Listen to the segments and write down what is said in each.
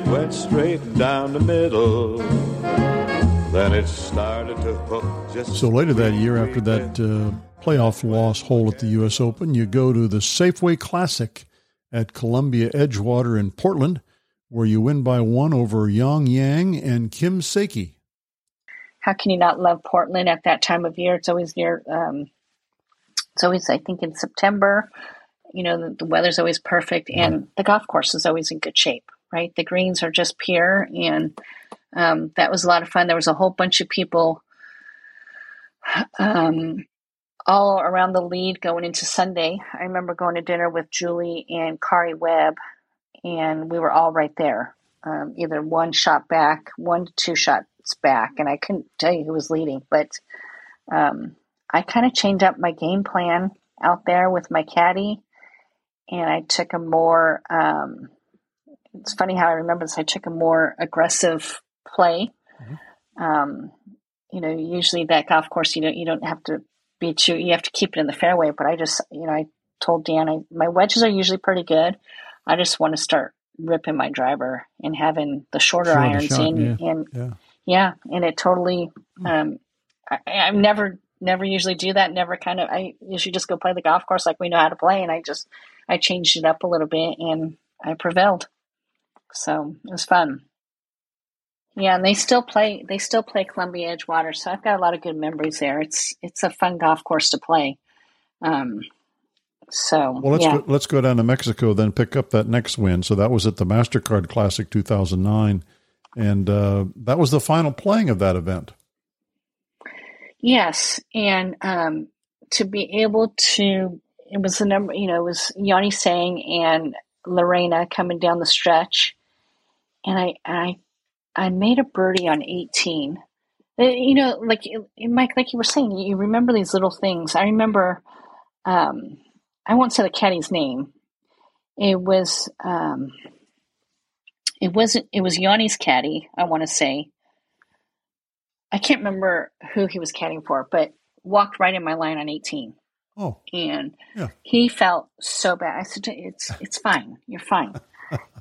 it went straight down the middle. Then it started to hook just. So later that year, after that uh, playoff loss hole at the U.S. Open, you go to the Safeway Classic at Columbia Edgewater in Portland, where you win by one over Yang Yang and Kim Saiki. How can you not love Portland at that time of year? It's always near. Um, it's always, I think, in September. You know, the, the weather's always perfect, and the golf course is always in good shape. Right, the greens are just pure, and um, that was a lot of fun. There was a whole bunch of people um, all around the lead going into Sunday. I remember going to dinner with Julie and Karrie Webb, and we were all right there, um, either one shot back, one to two shots back, and I couldn't tell you who was leading, but um, I kind of changed up my game plan out there with my caddy, and I took a more. It's funny how I remember this. I took a more aggressive play. Mm-hmm. Um, you know, usually that golf course, you don't you don't have to be too. You have to keep it in the fairway. But I just, you know, I told Dan, I, my wedges are usually pretty good. I just want to start ripping my driver and having the shorter Short irons shot, in, yeah. and yeah. yeah, and it totally. Hmm. Um, I, I've never never usually do that. Never kind of. I usually just go play the golf course like we know how to play, and I just I changed it up a little bit and I prevailed. So it was fun. Yeah, and they still play. They still play Columbia Edgewater, so I've got a lot of good memories there. It's it's a fun golf course to play. Um, so well, let's yeah. go, let's go down to Mexico then pick up that next win. So that was at the Mastercard Classic 2009, and uh, that was the final playing of that event. Yes, and um, to be able to, it was the number. You know, it was Yani Tseng and Lorena coming down the stretch, and I I I made a birdie on 18. Uh, you know, like Mike, like you were saying, you remember these little things. I remember, um, I won't say the caddy's name. It was, um, it wasn't, it was Yani's caddy, I want to say. I can't remember who he was caddying for, but walked right in my line on 18. Oh. And yeah. he felt so bad. I said, it's, it's fine. You're fine.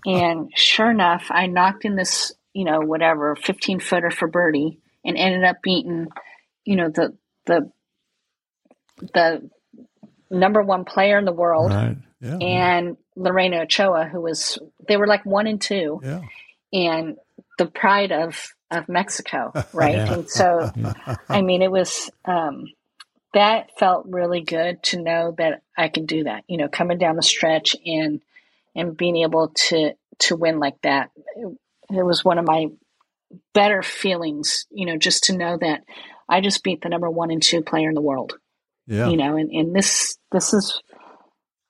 and sure enough, I knocked in this you know, whatever, 15 footer for birdie and ended up beating, you know, the, the, the number one player in the world right. yeah, and Lorena Ochoa, who was, they were like one and two yeah. and the pride of, of Mexico. Right. yeah. And so, I mean, it was, um, that felt really good to know that I can do that, you know, coming down the stretch and, and being able to, to win like that. It, it was one of my better feelings, you know, just to know that I just beat the number one and two player in the world. Yeah. You know, and, and this this is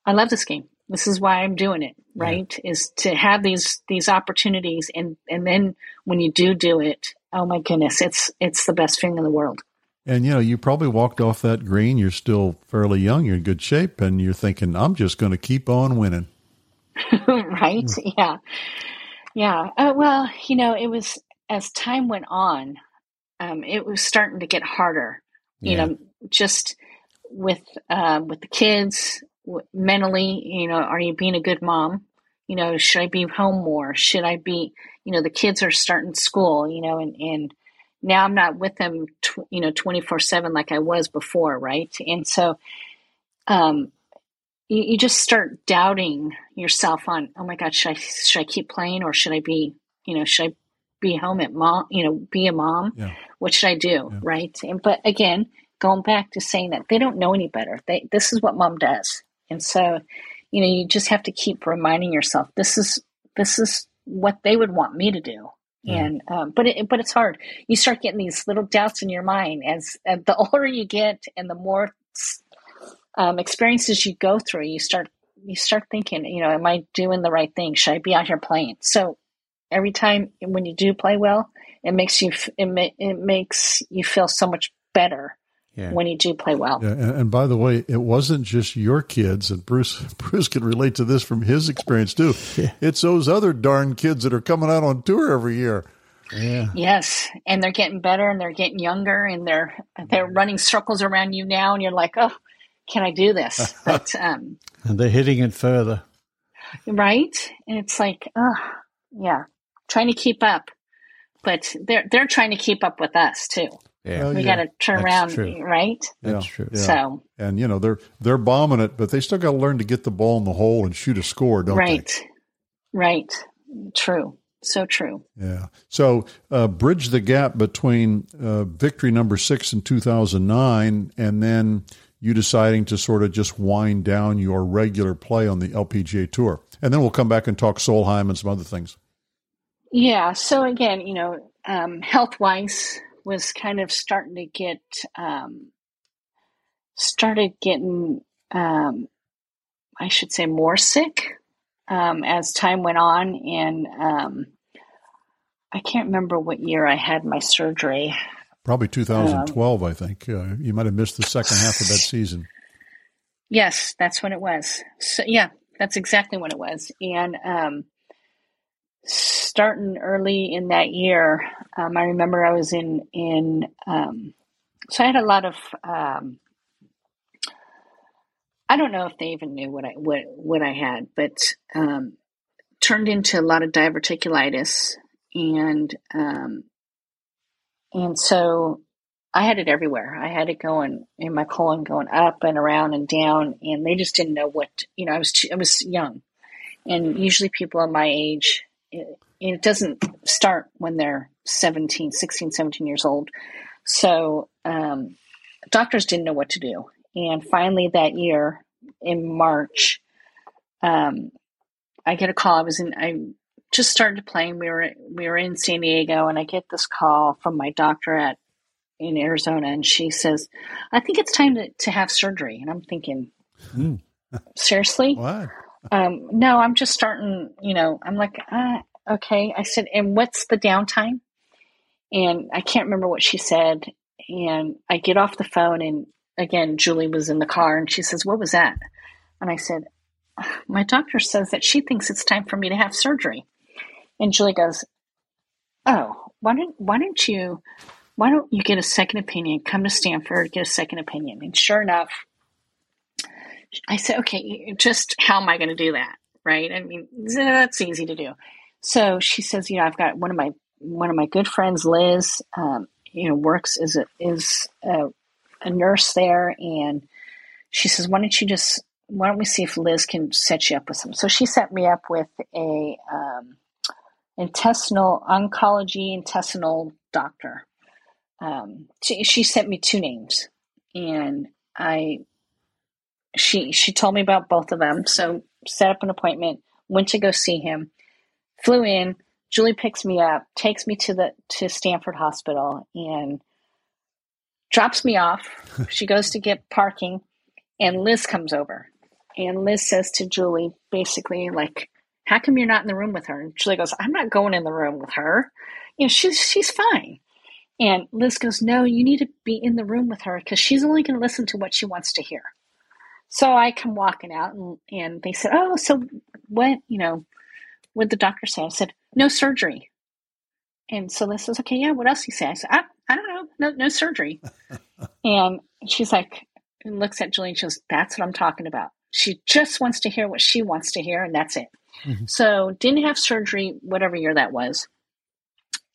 I love this game. This is why I'm doing it, right? Yeah. Is to have these these opportunities and and then when you do do it, oh my goodness, it's it's the best thing in the world. And you know, you probably walked off that green. You're still fairly young. You're in good shape, and you're thinking, "I'm just going to keep on winning." right? Mm. Yeah. Yeah. Uh, well, you know, it was as time went on, um, it was starting to get harder. You yeah. know, just with um, with the kids w- mentally. You know, are you being a good mom? You know, should I be home more? Should I be? You know, the kids are starting school. You know, and and now I'm not with them. Tw- you know, twenty four seven like I was before, right? And so, um, you, you just start doubting yourself on, oh my God, should I, should I keep playing or should I be, you know, should I be home at mom, you know, be a mom? Yeah. What should I do? Yeah. Right. And, but again, going back to saying that they don't know any better. They, this is what mom does. And so, you know, you just have to keep reminding yourself, this is, this is what they would want me to do. Yeah. And um, but it, but it's hard. You start getting these little doubts in your mind as, as the older you get, and the more um, experiences you go through, you start you start thinking, you know, am I doing the right thing? Should I be out here playing? So every time when you do play well, it makes you it, ma- it makes you feel so much better yeah. when you do play well. Yeah, and, and, by the way, it wasn't just your kids, and Bruce Bruce can relate to this from his experience too. Yeah. It's those other darn kids that are coming out on tour every year. Yeah. Yes, and they're getting better, and they're getting younger, and they're they're running circles around you now, and you're like, oh, can I do this? But um, and they're hitting it further, right? And it's like, oh, yeah. trying to keep up, but they're they're trying to keep up with us too. Yeah, Well, We yeah, got to turn that's around, true. right? that's Yeah, true. yeah. So And you know they're they're bombing it, but they still got to learn to get the ball in the hole and shoot a score, don't they? right, right, true, so true. Yeah. So uh, bridge the gap between uh, victory number six in two thousand nine, and then you deciding to sort of just wind down your regular play on the LPGA tour, and then we'll come back and talk Solheim and some other things. Yeah. So again, you know, um, health wise was kind of starting to get um, started getting, um, I should say, more sick um, as time went on, and um, I can't remember what year I had my surgery. Probably 2012, I think. Uh, you might have missed the second half of that season. Yes, that's when it was. So yeah, that's exactly when it was. And um, starting early in that year, um, I remember I was in in. Um, so I had a lot of. Um, I don't know if they even knew what I what what I had, but um, turned into a lot of diverticulitis, and um, and so I had it everywhere. I had it going in my colon, going up and around and down, and they just didn't know what. You know, I was too, I was young, and usually people of my age, it, it doesn't start when they're 17, 16, 17 years old. So um, doctors didn't know what to do, and finally that year in March, um, I get a call. I was in. I just started playing. We were we were in San Diego, and I get this call from my doctor at in Arizona, and she says, "I think it's time to, to have surgery." And I'm thinking, Hmm. seriously? What? Um, no, I'm just starting. You know, I'm like, ah, okay. I said, and what's the downtime? And I can't remember what she said. And I get off the phone, and again, Julie was in the car, and she says, "What was that?" And I said, "My doctor says that she thinks it's time for me to have surgery." And Julie goes, "Oh, why don't why don't you why don't you get a second opinion? Come to Stanford, get a second opinion." And sure enough, I said, "Okay, just how am I going to do that?" Right? I mean, that's easy to do. So she says, "You know, I've got one of my one of my good friends, Liz. Um, you know, works as a is a, a nurse there, and she says, "Why don't you just why don't we see if Liz can set you up with some?" So she set me up with a um, intestinal oncology intestinal doctor. Um, she, she sent me two names, and I she she told me about both of them. So set up an appointment, went to go see him, flew in. Julie picks me up, takes me to the to Stanford Hospital, and drops me off. she goes to get parking, and Liz comes over, and Liz says to Julie, basically like, "How come you're not in the room with her?" And Julie goes, "I'm not going in the room with her. You know, she's she's fine." And Liz goes, No, you need to be in the room with her because she's only going to listen to what she wants to hear. So I come walking out and, and they said, Oh, so what, you know, what the doctor say? I said, No surgery. And so Liz says, Okay, yeah, what else he say? I said, I, I don't know, no, no surgery. and she's like, and looks at Julie and she goes, That's what I'm talking about. She just wants to hear what she wants to hear, and that's it. Mhm. So didn't have surgery, whatever year that was.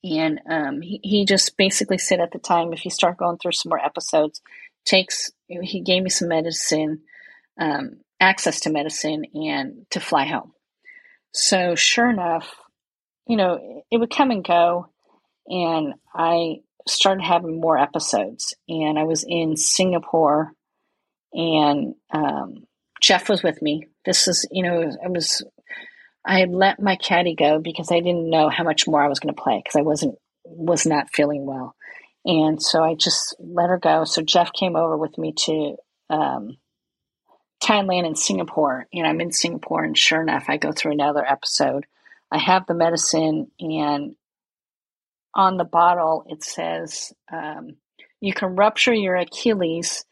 And um, he, he just basically said at the time if you start going through some more episodes takes he gave me some medicine um, access to medicine and to fly home. So sure enough you know it would come and go and i started having more episodes. And i was in singapore and um, jeff was with me. This is you know i was I had let my caddy go because I didn't know how much more I was going to play because I wasn't was not feeling well, and so I just let her go. So Jeff came over with me to um, Thailand and Singapore, and I'm in Singapore, and sure enough, I go through another episode. I have the medicine, and on the bottle it says um, you can rupture your Achilles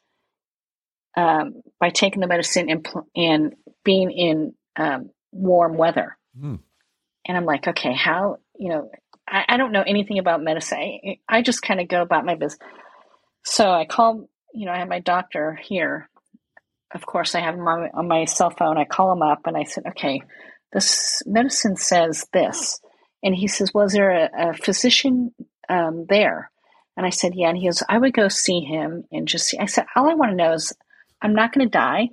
um, by taking the medicine and, and being in um, warm weather. Hmm. And I'm like, okay, how, you know, I, I don't know anything about medicine. I, I just kind of go about my business. So I call, you know, I have my doctor here. Of course, I have him on, on my cell phone. I call him up and I said, okay, this medicine says this. And he says, Was there a, a physician um, there? And I said, Yeah. And he goes, I would go see him and just see. I said, All I want to know is I'm not going to die.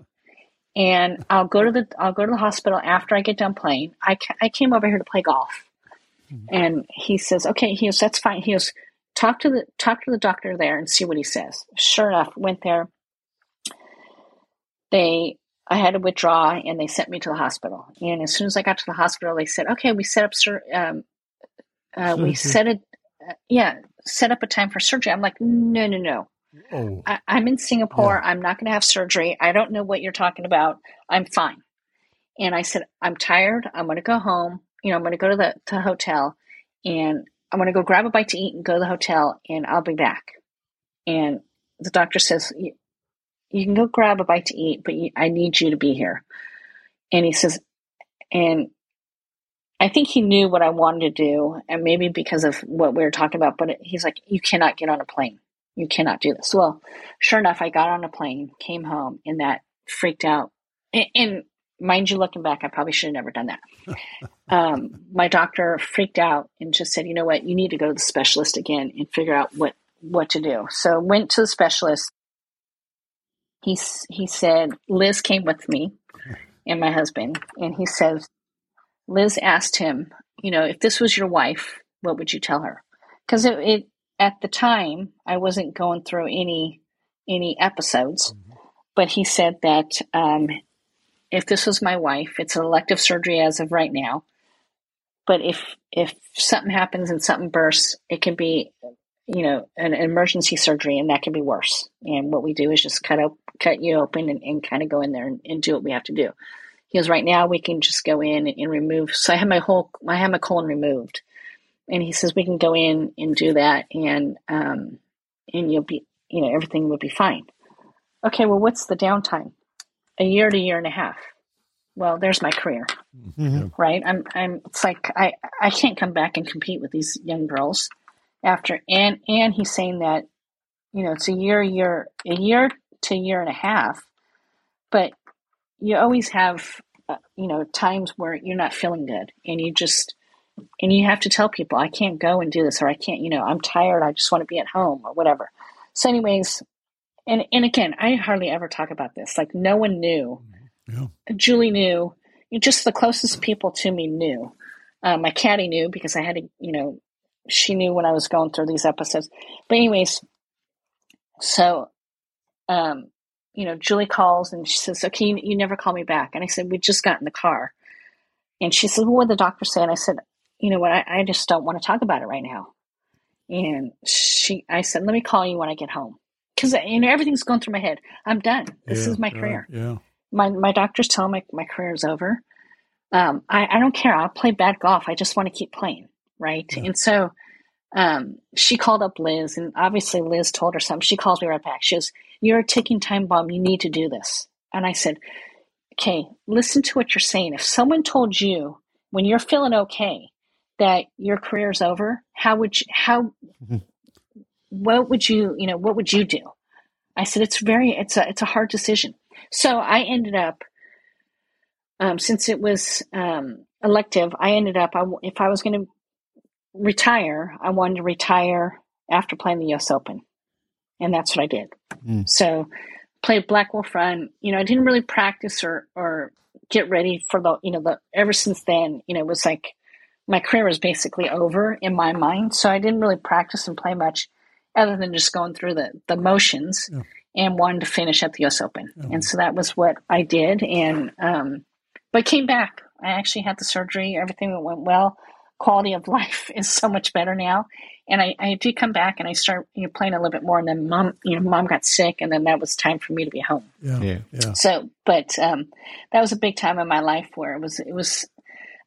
And I'll go to the I'll go to the hospital after I get done playing. I, ca- I came over here to play golf. And he says, Okay, he goes, That's fine. He goes, talk to the talk to the doctor there and see what he says. Sure enough, went there. They I had to withdraw and they sent me to the hospital. And as soon as I got to the hospital, they said, "Okay, we set up sur- um, uh, we set it, uh, yeah, set up a time for surgery." I'm like, "No, no, no. Oh, I, I'm in Singapore. I'm not going to have surgery. I don't know what you're talking about. I'm fine." And I said, "I'm tired. I'm going to go home. You know, I'm going to go to the to hotel, and I'm going to go grab a bite to eat and go to the hotel, and I'll be back." And the doctor says, "You you can go grab a bite to eat, but you, I need you to be here." And he says, and I think he knew what I wanted to do, and maybe because of what we were talking about, but he's like, You cannot get on a plane. You cannot do this. Well, sure enough, I got on a plane, came home, and that freaked out. And, and mind you, looking back, I probably should have never done that. um, my doctor freaked out and just said, You know what? You need to go to the specialist again and figure out what, what to do. So went to the specialist. He, he said, Liz came with me and my husband, and he says, Liz asked him, you know, if this was your wife, what would you tell her? Because it, it at the time I wasn't going through any any episodes, but he said that um, if this was my wife, it's an elective surgery as of right now. But if if something happens and something bursts, it can be, you know, an emergency surgery, and that can be worse. And what we do is just cut up, cut you open, and, and kind of go in there and, and do what we have to do. He goes, right now we can just go in and, and remove. So I had my whole, I had my colon removed, and he says we can go in and do that, and um, and you'll be, you know, everything will be fine. Okay, well, what's the downtime? A year to year and a half. Well, there's my career, Mhm. right? I'm, I'm. It's like I, I can't come back and compete with these young girls after, and and he's saying that, you know, it's a year, year, a year to year and a half, but you always have uh, you know times where you're not feeling good and you just and you have to tell people i can't go and do this or i can't you know i'm tired i just want to be at home or whatever so anyways and and again i hardly ever talk about this like no one knew Yeah. julie knew just the closest people to me knew uh, my caddy knew because i had to you know she knew when i was going through these episodes but anyways so um you know, Julie calls and she says, "Okay, you, you never call me back." And I said, "We just got in the car." And she said, "Well, what did the doctor say?" And I said, "You know what? I, I just don't want to talk about it right now." And she, I said, "Let me call you when I get home," because you know everything's going through my head. I'm done. This Yeah, is my career. Yeah. My my doctors tell me my career is over. Um, I, I don't care. I'll play bad golf. I just want to keep playing, right? Yeah. And so um, she called up Liz, and obviously Liz told her something. She calls me right back. She goes, "You're a ticking time bomb. You need to do this." And I said, "Okay, listen to what you're saying. If someone told you when you're feeling okay that your career's over, how would you, how Mhm. what would you you know what would you do?" I said, "It's very it's a it's a hard decision." So I ended up um, since it was um, elective. I ended up I, if I was going to retire, I wanted to retire after playing the U.S. Open, and that's what I did. Mm. So played Black Wolf Run. You know, I didn't really practice or or get ready for the you know the ever since then. You know, it was like my career was basically over in my mind, so I didn't really practice and play much, other than just going through the the motions. Yeah. And wanted to finish at the U.S. Open, Yeah. and so that was what I did. And um, but came back. I actually had the surgery. Everything went well. Quality of life is so much better now. And I, I did come back and I started you know, playing a little bit more. And then mom, you know, mom got sick, and then that was time for me to be home. Yeah. Yeah. Yeah. So, but um, that was a big time in my life where it was it was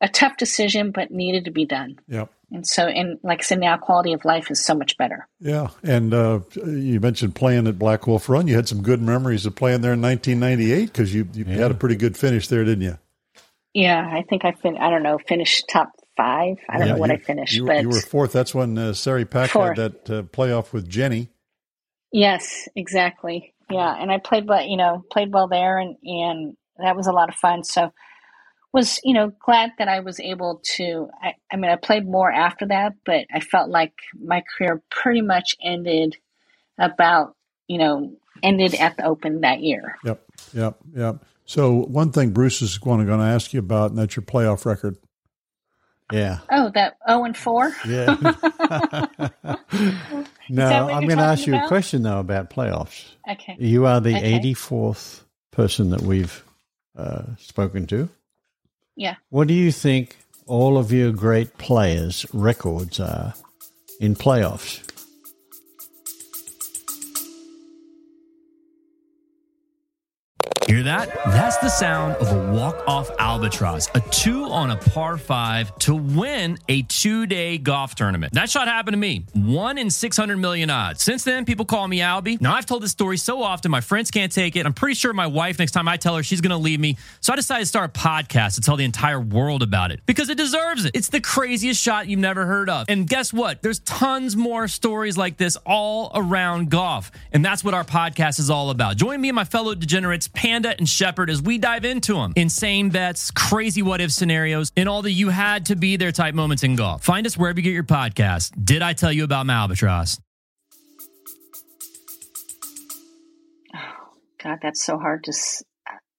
a tough decision, but needed to be done. Yeah. And so, and like I said, now quality of life is so much better. Yeah, and uh, you mentioned playing at Black Wolf Run. You had some good memories of playing there in 1998 because you, you Yeah. had a pretty good finish there, didn't you? Yeah, I think I fin. I don't know, finished top five. I don't Yeah, know what you, I finished, You, but you were fourth. That's when uh, Se Ri Pak Fourth. had that uh, playoff with Jenny. Yes, exactly. Yeah, and I played well, you know, played well there, and and that was a lot of fun. So was you know glad that I was able to. I, I mean, I played more after that, but I felt like my career pretty much ended about you know ended at the Open that year. Yep, yep, yep. So one thing Bruce is going to, going to ask you about, and that's your playoff record. Yeah. Oh, that zero and four. Yeah. no, I'm going to ask talking you a question though about playoffs. Okay. You are the Okay. 84th person that we've uh, spoken to. Yeah. What do you think all of your great players' records are in playoffs? Hear that? That's the sound of a walk-off albatross, a two on a par five to win a two-day golf tournament. That shot happened to me. One in 600 million odds. Since then, people call me Albie. Now, I've told this story so often, my friends can't take it. I'm pretty sure my wife, next time I tell her she's going to leave me. So I decided to start a podcast to tell the entire world about it because it deserves it. It's the craziest shot you've never heard of. And guess what? There's tons more stories like this all around golf. And that's what our podcast is all about. Join me and my fellow degenerates, Panda and Shepard, as we dive into them. Insane bets, crazy what if scenarios, and all the you had to be there type moments in golf. Find us wherever you get your podcast. Did I tell you about my albatross? Oh, God, that's so hard to. s-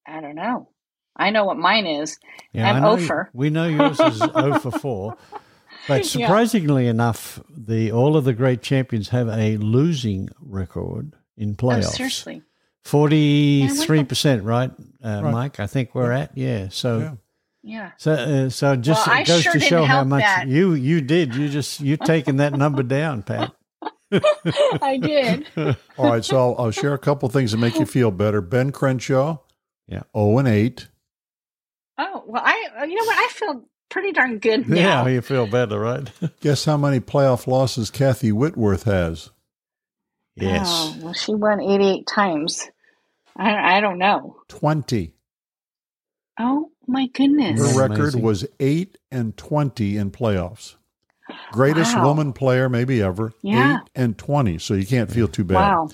I don't know. I know what mine is. Yeah, I'm I over. We know yours is 0 for 4. But surprisingly enough, the all of the great champions have a losing record in Oh, playoffs. seriously. Forty-three percent, right, uh, Right. Mike? I think we're at yeah. So, Yeah. Yeah. so, uh, so just Well, it goes sure to show how much that. you you did. You just you taking that number down, Pat. I did. All right, so I'll, I'll share a couple things that make you feel better. Ben Crenshaw, Yeah. zero and eight. Oh well, I you know what? I feel pretty darn good Yeah, now. you feel better, right? Guess how many playoff losses Kathy Whitworth has? yes. Oh, well, she won 88 times. I, I don't know. Twenty. Oh my goodness. Her record was eight and twenty in playoffs. Greatest Wow. woman player maybe ever. Yeah. Eight and twenty. So you can't feel too bad. Wow.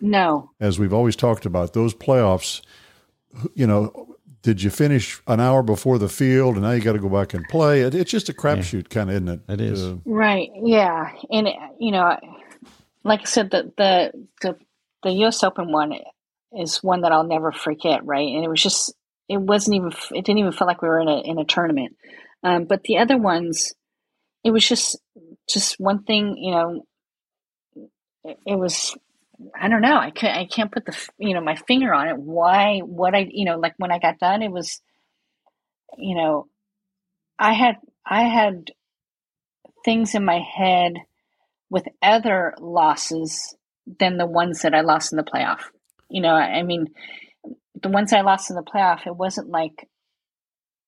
No. As we've always talked about, those playoffs. You know, did you finish an hour before the field, and now you got to go back and play? It, it's just a crapshoot, kind of, isn't it? It is. Uh, Right. Yeah. And you know, like I said, the the the, the U.S. Open one is one that I'll never forget. Right. And it was just it wasn't even it didn't even feel like we were in a in a tournament. Um, but the other ones, it was just just one thing. You know, it, it was. I don't know. I can't. I can't put the you know my finger on it. Why? What I you know like when I got done, it was, you know, I had I had things in my head with other losses than the ones that I lost in the playoff. You know, I I mean, the ones I lost in the playoff, it wasn't like,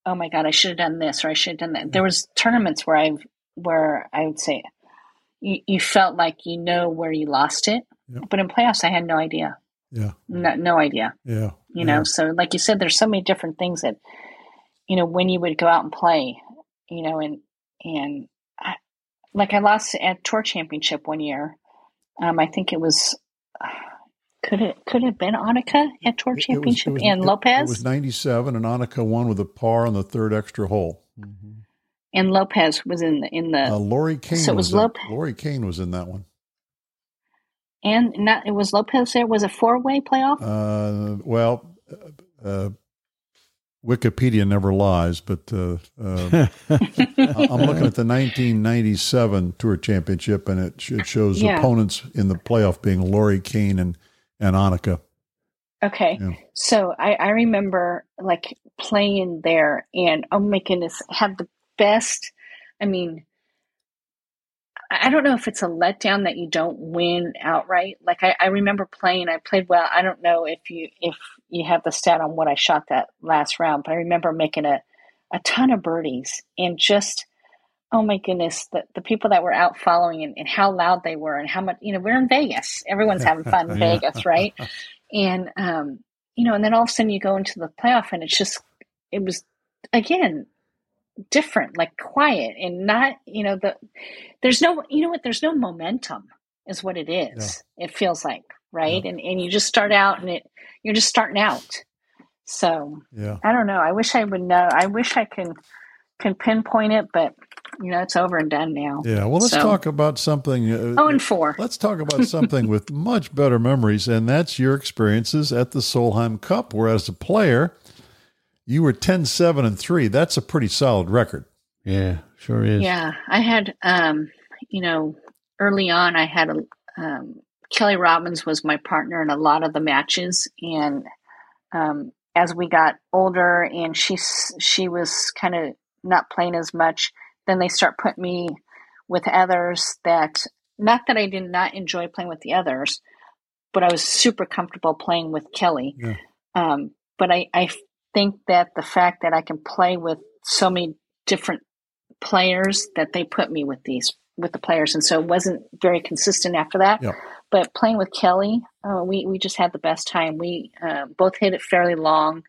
oh my god, I should have done this or I should have done that. There was tournaments where I've where I would say you, you felt like you know where you lost it, Yep. but in playoffs I had no idea, yeah, no, no idea yeah. you know so like you said there's so many different things that you know when you would go out and play you know and and I, like i lost at tour championship one year um i think it was could it could it have been Annika at tour It- it was- championship it was- and it- lopez It was 97, and Annika won with a par on the third extra hole. and lopez was in the in the Uh, Lorie Kane so it was, was in, Lopez. Lorie Kane was in that one. and not it was lopez there was a four-way playoff Uh, well, uh, uh, Wikipedia never lies, but uh, uh, I'm looking at the 1997 Tour Championship, and it, it shows Yeah. opponents in the playoff being Lorie Kane and and Annika. Okay. Yeah. So I, I remember like playing there and oh my goodness, had the best I mean I I don't know if it's a letdown that you don't win outright. Like I, I remember playing, I played well. I don't know if you if you have the stat on what I shot that last round, but I remember making a, a ton of birdies and just oh my goodness, the, the people that were out following and, and how loud they were and how much you know, we're in Vegas. Everyone's having fun in Yeah. Vegas, right? and um, you know, and then all of a sudden you go into the playoff and it's just it was again different, like quiet and not, you know, the there's no you know what, there's no momentum is what it is. It feels like, right? And and you just start out and it you're just starting out. So Yeah. I don't know. I wish I would know. I wish I can can pinpoint it, but you know, it's over and done now. Yeah. Well, let's So- talk about something. Uh, Oh, and four. Let's talk about something with much better memories, and that's your experiences at the Solheim Cup, where as a player, you were 10 7 and 3. That's a pretty solid record. Yeah, sure is. Yeah, I had, um, you know, early on, I had a um, Kelly Robbins was my partner in a lot of the matches, and um, as we got older, and she she was kind of not playing as much, then they start putting me with others that not that I did not enjoy playing with the others, but I was super comfortable playing with Kelly. Yeah. Um, but I, I think that the fact that I can play with so many different players that they put me with these with the players, and so it wasn't very consistent after that. Yeah. But playing with Kelly, uh, we we just had the best time. We uh, both hit it fairly long.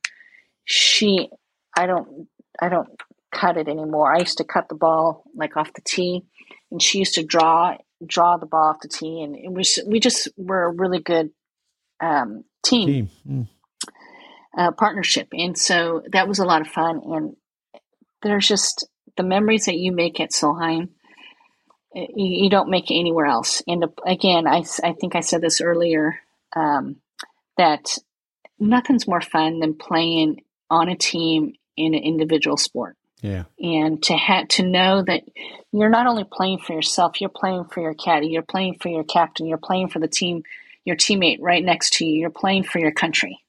She, I don't, I don't cut it anymore. I used to cut the ball like off the tee, and she used to draw draw the ball off the tee, and it was we just were a really good um, team Team. Mm. uh, partnership, and so that was a lot of fun. And there's just the memories that you make at Solheim, uh, you, you don't make anywhere else. And again, I think I said this earlier um, that nothing's more fun than playing on a team in an individual sport Yeah. and to ha- to know that you're not only playing for yourself, you're playing for your caddy, you're playing for your captain, you're playing for the team, your teammate right next to you, you're playing for your country,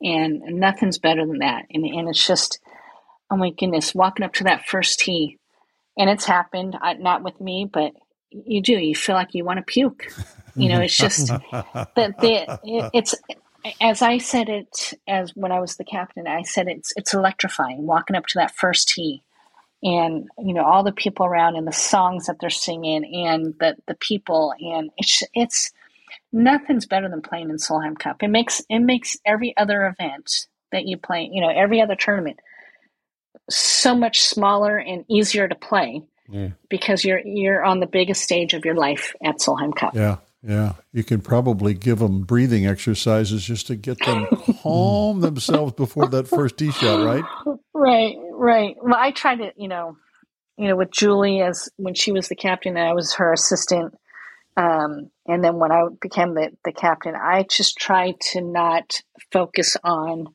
and nothing's better than that. And and it's just, oh my goodness, walking up to that first tee, and it's happened, I, not with me, but you do. You feel like you want to puke. You know, it's just that it, it's as I said it as when I was the captain. I said it's it's electrifying walking up to that first tee, and you know all the people around and the songs that they're singing and the the people and it's it's nothing's better than playing in Solheim Cup. It makes it makes every other event that you play, you know, every other tournament so much smaller and easier to play Yeah. because you're you're on the biggest stage of your life at Solheim Cup. Yeah. Yeah. You can probably give them breathing exercises just to get them calm themselves before that first D shot, right? Right, right. Well, I tried to, you know, you know, with Julie as when she was the captain and I was her assistant. Um, and then when I became the, the captain, I just tried to not focus on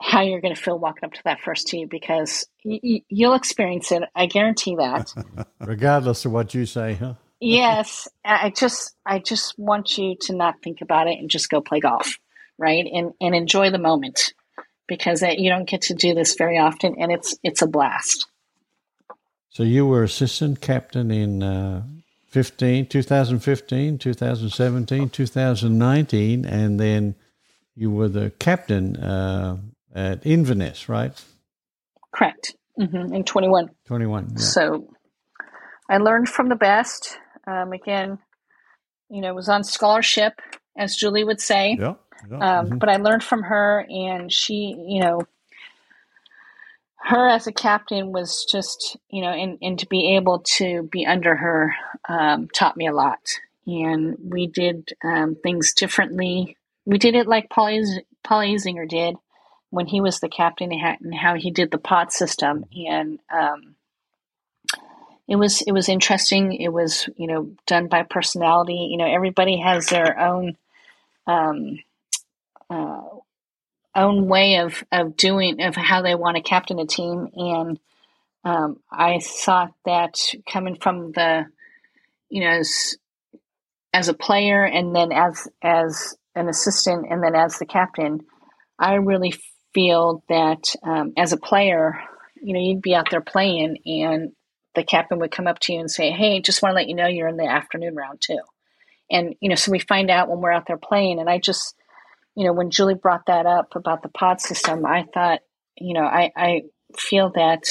how you're going to feel walking up to that first tee because y- y- you'll experience it. I guarantee that. Regardless of what you say, huh? Yes, I just, I just want you to not think about it and just go play golf, right? And and enjoy the moment because you don't get to do this very often, and it's it's a blast. So you were assistant captain in uh, 15, 2015, 2017, 2019, and then you were the captain uh, at Inverness, right? Correct. hmm In 21. 21. Yeah. So I learned from the best. Um, again, you know, was on scholarship, as Julie would say. Yeah. yeah. Um, But I learned from her, and she, you know, her as a captain was just, you know, and, and to be able to be under her um, taught me a lot. And we did um, things differently. We did it like Paul, Is- Paul Azinger did when he was the captain and how- and how he did the pot system. And um, it was it was interesting. It was you know done by personality. You know, everybody has their own um, uh, own way of of doing of how they want to captain a team, and um, I thought that coming from the you know as as a player and then as as an assistant and then as the captain, I really feel that um, as a player, you know, you'd be out there playing and the captain would come up to you and say, "Hey, just want to let you know you're in the afternoon round too." And you know, so we find out when we're out there playing. And I just, you know, when Julie brought that up about the pod system, I thought, you know, I I feel that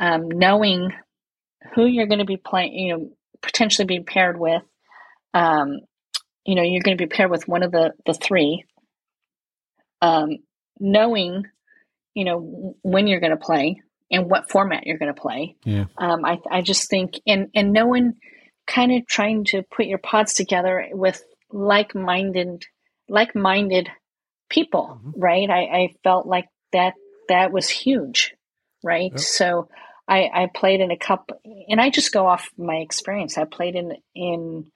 um, knowing who you're going to be playing, you know, potentially being paired with, um, you know, you're going to be paired with one of the the three. Um, knowing, you know, when you're going to play and what format you're going to play. Yeah. Um, I I just think and and knowing, kind of trying to put your pods together with like minded like minded people, right? I, I felt like that that was huge, right? Yep. So I, I played in a cup and I just go off my experience. I played in in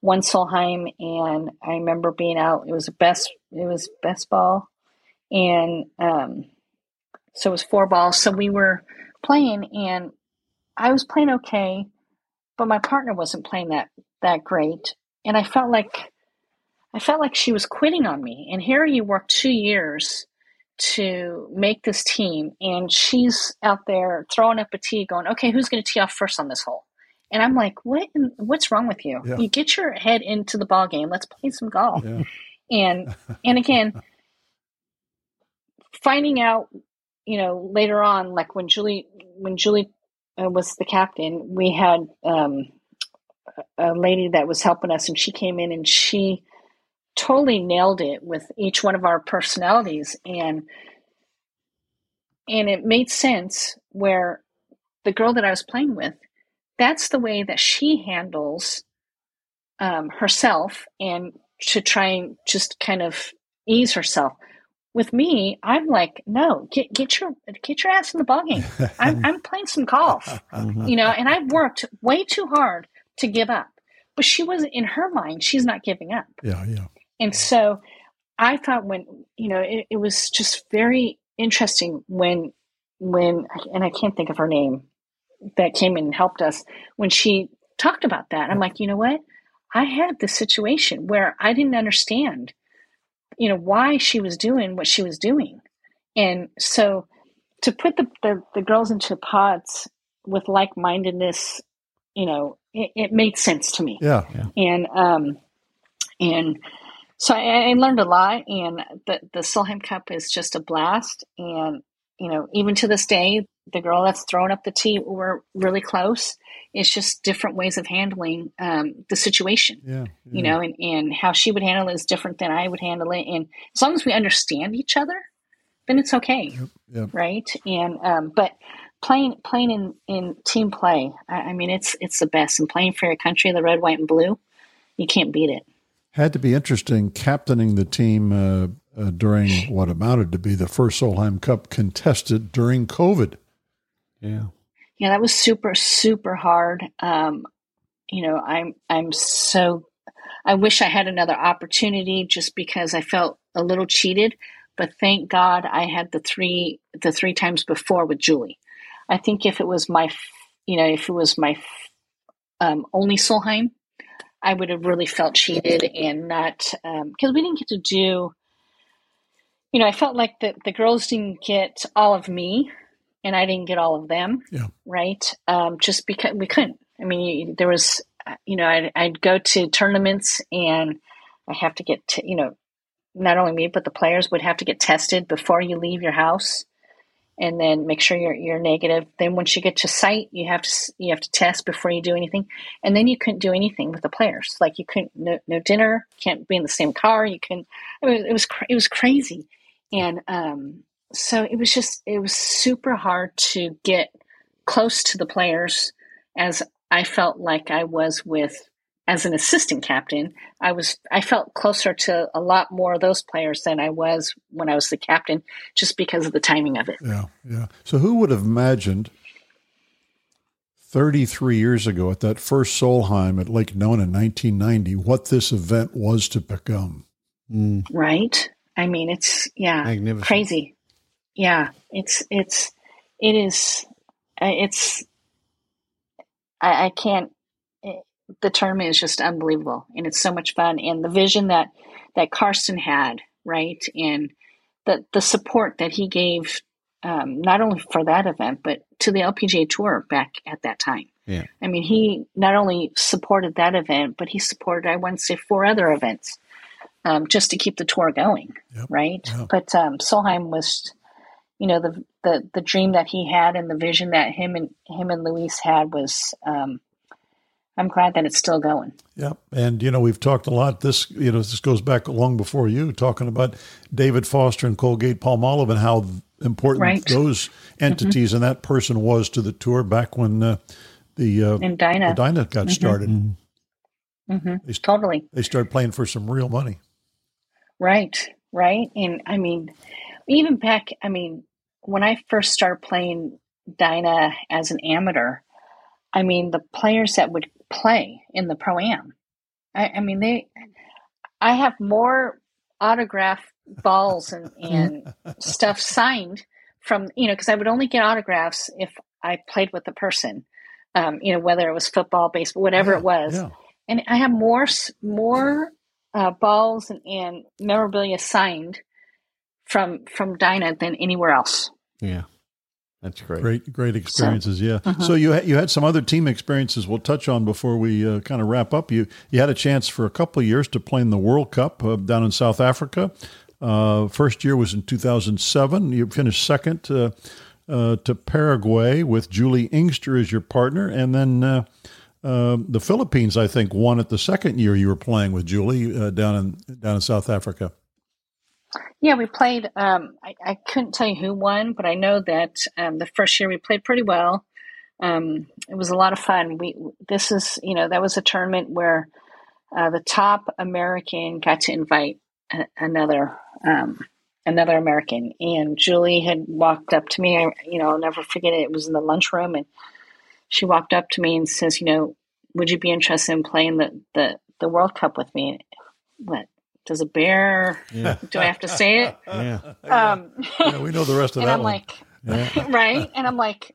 one Solheim, and I remember being out. It was best. It was best ball, and um, so it was four balls. So we were playing, and I was playing okay, but my partner wasn't playing that that great, and I felt like I felt like she was quitting on me. And here you work two years to make this team, and she's out there throwing up a tee, going, "Okay, who's going to tee off first on this hole?" And I'm like, "What? in- What's wrong with you? Yeah. You get your head into the ball game. Let's play some golf." Yeah. And and again, finding out, you know, later on, like when Julie when Julie uh, was the captain, we had um, a lady that was helping us, and she came in and she totally nailed it with each one of our personalities, and and it made sense where the girl that I was playing with, that's the way that she handles um, herself and to try and just kind of ease herself. With me, I'm like, no, get get your get your ass in the ballgame. I'm I'm playing some golf, Mhm. you know, and I've worked way too hard to give up. But she wasn't in her mind. She's not giving up. Yeah. Yeah. And so I thought when, you know, it, it was just very interesting when, when, and I can't think of her name that came in and helped us when she talked about that. I'm like, you know what? I had this situation where I didn't understand, you know, why she was doing what she was doing. And so to put the, the, the girls into pods with like mindedness, you know, it, it made sense to me Yeah. and um, and so I, I learned a lot. And the the Solheim Cup is just a blast. And you know, even to this day, the girl that's throwing up the tee, we're really close. It's just different ways of handling um, the situation. Yeah. You know, and, and how she would handle it is different than I would handle it. And as long as we understand each other, then it's okay, Yep. right? And um, but playing playing in, in team play, I, I mean, it's it's the best. And playing for your country, the red, white, and blue, you can't beat it. Had to be interesting captaining the team uh, uh, during what amounted to be the first Solheim Cup contested during COVID. Yeah. Yeah, that was super super hard. Um, you know, I'm I'm so I wish I had another opportunity just because I felt a little cheated, but thank God I had the three the three times before with Julie. I think if it was my you know, if it was my um, only Solheim, I would have really felt cheated and not because we didn't get to do. You know, I felt like the the girls didn't get all of me, and I didn't get all of them. Yeah. Right. Um, just because we couldn't. I mean, there was, uh, you know, I'd, I'd go to tournaments and I have to get, to, you know, not only me but the players would have to get tested before you leave your house, and then make sure you're you're negative. Then once you get to site, you have to you have to test before you do anything, and then you couldn't do anything with the players. Like you couldn't no, no dinner, can't be in the same car. You couldn't. I mean, it was it was crazy, and um, so it was just it was super hard to get close to the players as I felt like I was with as an assistant captain. I was I felt closer to a lot more of those players than I was when I was the captain, just because of the timing of it. Yeah, yeah. So who would have imagined 33 years ago at that first Solheim at Lake Nona in 1990 what this event was to become? Mm. Right? I mean, it's yeah, Magnificent. crazy. Yeah, it's it's it is uh, it's I, I can't. It, the term is just unbelievable, and it's so much fun. And the vision that that Karsten had, right, and the the support that he gave, um, not only for that event but to the LPGA Tour back at that time. Yeah. I mean, he not only supported that event, but he supported I want to say four other events, um, just to keep the tour going, Yep. right? Yep. But um, Solheim was, you know, the, the the dream that he had and the vision that him and him and Louise had was. Um, I'm glad that it's still going. Yeah, and you know we've talked a lot. This you know this goes back long before you talking about David Foster and Colgate Palmolive and how important Right. those entities and that person was to the tour back when uh, the uh, And Dinah, the Dinah got started. hmm They, st- totally they started playing for some real money. right, right? And I mean, even back, I mean, when I first started playing Dinah as an amateur, I mean, the players that would play in the pro am, I, I mean, they, I have more autograph balls and, and stuff signed from, you know, because I would only get autographs if I played with the person, um, you know, whether it was football, baseball, whatever Yeah, it was. yeah. And I have more, more uh, balls and, and memorabilia signed from from Dinah than anywhere else. Yeah. That's great. Great, great experiences. yeah. uh-huh. So you had, you had some other team experiences. We'll touch on before we uh, kind of wrap up. You you had a chance for a couple of years to play in the World Cup uh, down in South Africa. Uh, first year was in 2007. You finished second uh, uh, to Paraguay with Juli Inkster as your partner, and then. Uh, uh, the Philippines, I think, won it the second year you were playing with Julie uh, down in down in South Africa. Yeah, we played. Um, I, I couldn't tell you who won, but I know that um, the first year we played pretty well. Um, it was a lot of fun. We this is you know that was a tournament where uh, the top American got to invite a, another um, another American, and Juli had walked up to me. I, you know, I'll never forget it. It was in the lunchroom, and she walked up to me and says, "You know, would you be interested in playing the the, the World Cup with me?" What does a bear? Yeah. Do I have to say it? Yeah. Um, Yeah, we know the rest of and that I'm one. like, Yeah. right? And I'm like,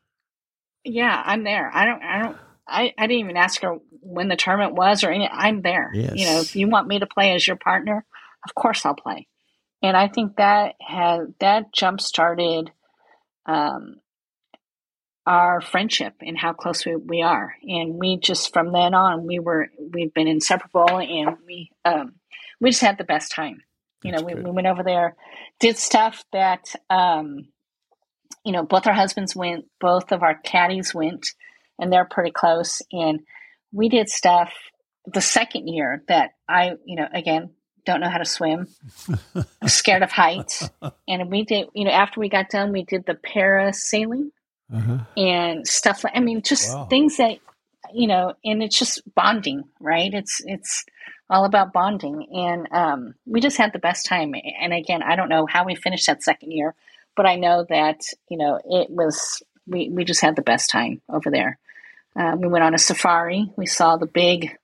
yeah, I'm there. I don't, I don't, I, I didn't even ask her when the tournament was or any. I'm there. Yes. You know, if you want me to play as your partner, of course I'll play. And I think that has that jump started um, our friendship and how close we, we are. And we just from then on we were we've been inseparable, and we um, we just had the best time. You That's know, we, we went over there, did stuff that um, you know both our husbands went, both of our caddies went, and they're pretty close. And we did stuff the second year that I, you know, again don't know how to swim, scared of heights, and we did. You know, after we got done, we did the parasailing Uh-huh. and stuff like I mean just Wow. things that you know and it's just bonding right it's it's all about bonding. And um, we just had the best time. And again I don't know how we finished that second year but I know that you know it was we, we just had the best time over there. Um, we went on a safari. We saw the big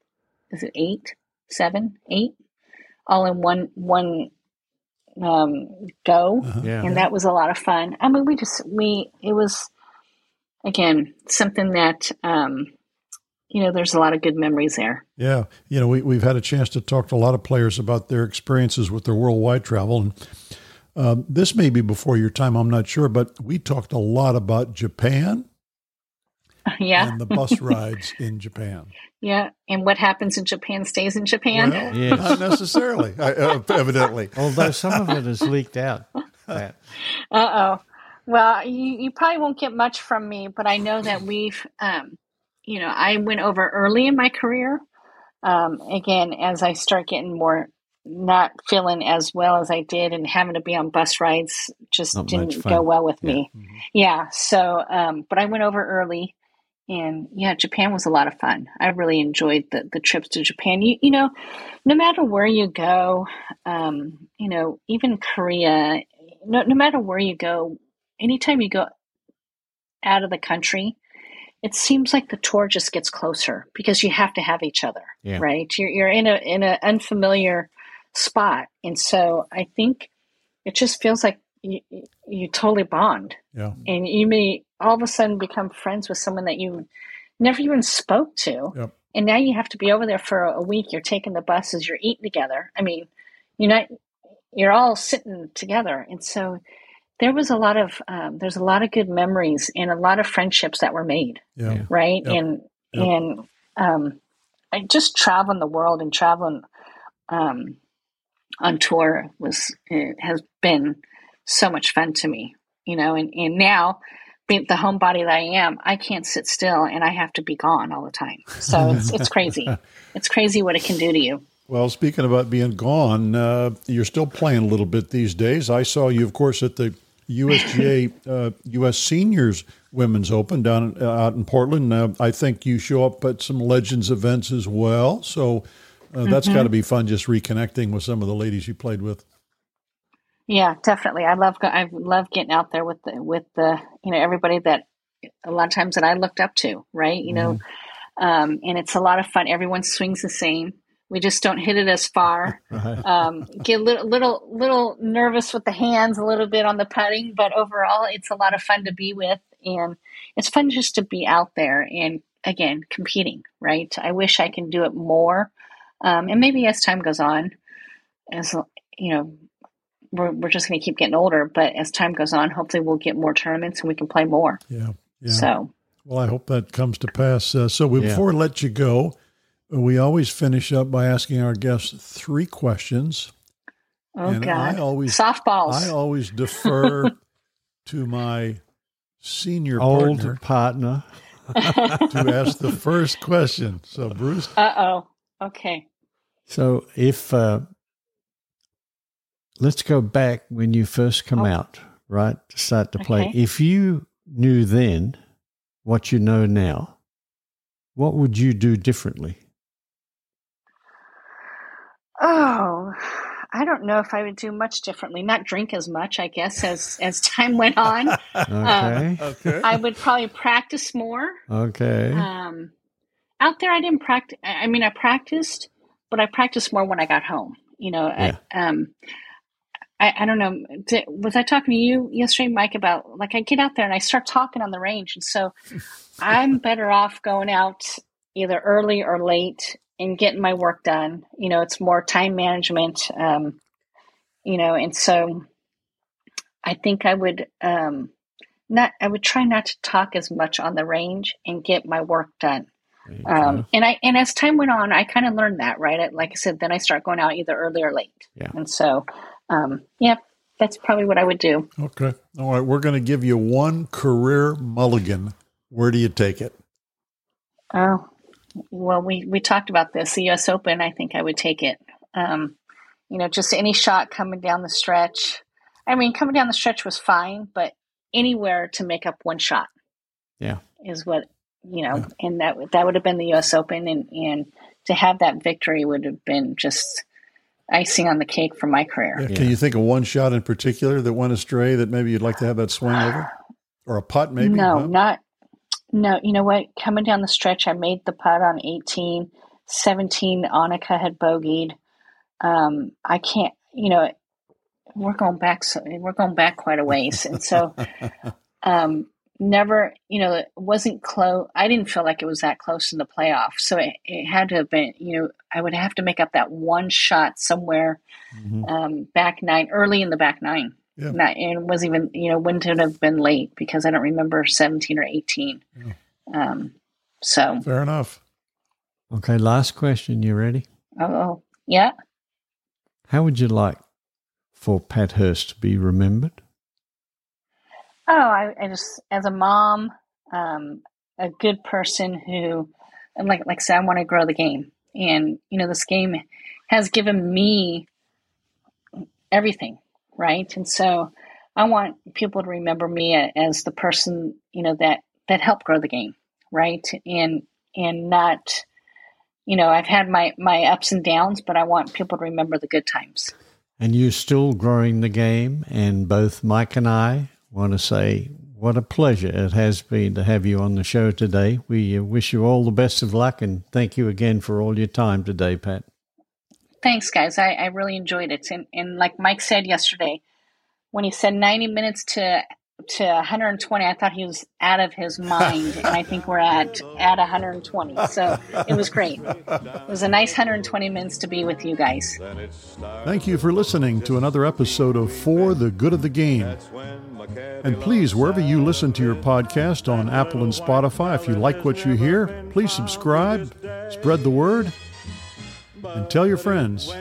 is it eight? Seven? Eight? All in one one um, go. Yeah. and that was a lot of fun. I mean, we just we it was again something that um, you know. There's a lot of good memories there. Yeah, you know, we, we've had a chance to talk to a lot of players about their experiences with their worldwide travel, and um, this may be before your time. I'm not sure, but we talked a lot about Japan yeah, and the bus rides in Japan. yeah. And what happens in Japan stays in Japan. Well, Yes. not necessarily, uh, evidently. Although some of it is leaked out. Uh oh. Well, you, you probably won't get much from me, but I know that we've, um, you know, I went over early in my career. Um, again, as I start getting more, not feeling as well as I did, and having to be on bus rides just Not didn't go well with me. Mhm. Yeah. So, um, but I went over early, and yeah, Japan was a lot of fun. I really enjoyed the the trips to Japan. You you know, no matter where you go, um, you know, even Korea, no no matter where you go, anytime you go out of the country, it seems like the tour just gets closer because you have to have each other, Yeah. right? You're you're in a in an unfamiliar spot, and so I think it just feels like you you totally bond. Yeah, and you may all of a sudden become friends with someone that you never even spoke to. Yep. and now you have to be over there for a week. You're taking the buses. You're eating together. I mean you're not you're all sitting together. And so there was a lot of um, there's a lot of good memories and a lot of friendships that were made yeah, Yeah. right Yep. and Yep. and um, I just traveling the world and traveling um, on tour was it has been so much fun to me you know and, and now being the homebody that i am i can't sit still and i have to be gone all the time so it's, it's crazy it's crazy what it can do to you Well, speaking about being gone, uh, you're still playing a little bit these days. I saw you, of course, at the USGA uh, U.S. Seniors Women's Open down uh, out in Portland. Uh, I think you show up at some Legends events as well. So uh, that's got to be fun, just reconnecting with some of the ladies you played with. Yeah, definitely. I love I love getting out there with the with the you know everybody that a lot of times that I looked up to, right? You know, um, and it's a lot of fun. Everyone swings the same. We just don't hit it as far. Right. Um, get a little, little little nervous with the hands a little bit on the putting, but overall, it's a lot of fun to be with, and it's fun just to be out there and again competing. Right? I wish I can do it more, um, and maybe as time goes on, as you know, we're, we're just going to keep getting older. But as time goes on, hopefully we'll get more tournaments and we can play more. Yeah. Yeah. So Well, I hope that comes to pass. Uh, so we, Yeah. before I let you go, we always finish up by asking our guests three questions. Oh And God! I always- Softballs. I always defer to my senior Old partner partner. to ask the first question. So, Bruce, uh oh. Okay. So if uh, let's go back when you first come Oh. out, right, to start to play. Okay. If you knew then what you know now, what would you do differently? Oh, I don't know if I would do much differently. Not drink as much, I guess, as as time went on. Okay. okay. I would probably practice more. okay. Um, out there, I didn't practice. I I mean, I practiced, but I practiced more when I got home. You know, I, um, I, I don't know. Did, was I talking to you yesterday, Mike, about like I get out there and I start talking on the range, and so I'm better off going out either early or late and getting my work done. You know, it's more time management. Um, you know, and so I think I would um, not. I would try not to talk as much on the range and get my work done. Um, and I and as time went on, I kind of learned that, right? I, like I said, then I start going out either early or late. Yeah. And so, um, yeah, that's probably what I would do. Okay. All right. We're going to give you one career mulligan. Where do you take it? Oh, well, we we talked about this. The U.S. Open. I think I would take it. Um, you know, just any shot coming down the stretch. I mean, coming down the stretch was fine, but anywhere to make up one shot Yeah. is what you know, and that that would have been the U.S. Open, and and to have that victory would have been just icing on the cake for my career. Yeah, Yeah. Can you think of one shot in particular that went astray that maybe you'd like to have that swing over? Or a putt, maybe? No, Huh? not no. You know what? Coming down the stretch, I made the putt on 18. 17, Annika had bogeyed. Um, I can't. You know, we're going back. So we're going back quite a ways, and so um, never. You know, it wasn't close. I didn't feel like it was that close in the playoff. So it, it had to have been. You know, I would have to make up that one shot somewhere Mhm. um, back nine, early in the back nine. Yeah. Not, and it was even, you know, wouldn't it have been late because I don't remember 17 or 18. Um, so, Fair enough. Okay. Last question. You ready? oh, oh, yeah. How would you like for Pat Hurst to be remembered? Oh, I, I just, as a mom, um, a good person who, and like, like I said, I want to grow the game. And, you know, this game has given me everything, right? And so I want people to remember me as the person, you know, that, that helped grow the game, right? And, and not, you know, I've had my, my ups and downs, but I want people to remember the good times. And you're still growing the game. And both Mike and I want to say what a pleasure it has been to have you on the show today. We uh, wish you all the best of luck and thank you again for all your time today, Pat. Thanks, guys. I, I really enjoyed it. And, and like Mike said yesterday, when he said 90 minutes to to 120, I thought he was out of his mind. and I think we're at at 120. So it was great. It was a nice 120 minutes to be with you guys. Thank you for listening to another episode of For the Good of the Game. And please, wherever you listen to your podcast on Apple and Spotify, if you like what you hear, please subscribe, spread the word, and tell your friends.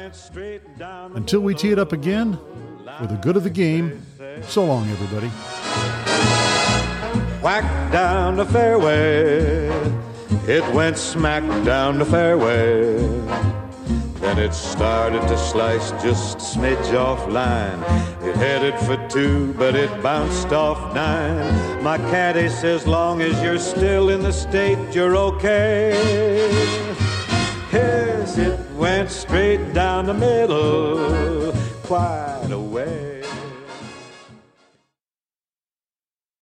Until we tee it up again, for the good of the game, so long, everybody. whack down the fairway. It went smack down the fairway. Then it started to slice just a smidge off line. It headed for two, but it bounced off nine. My caddy says, long as you're still in the state, you're okay. Yes, it went straight down the middle, quite a way.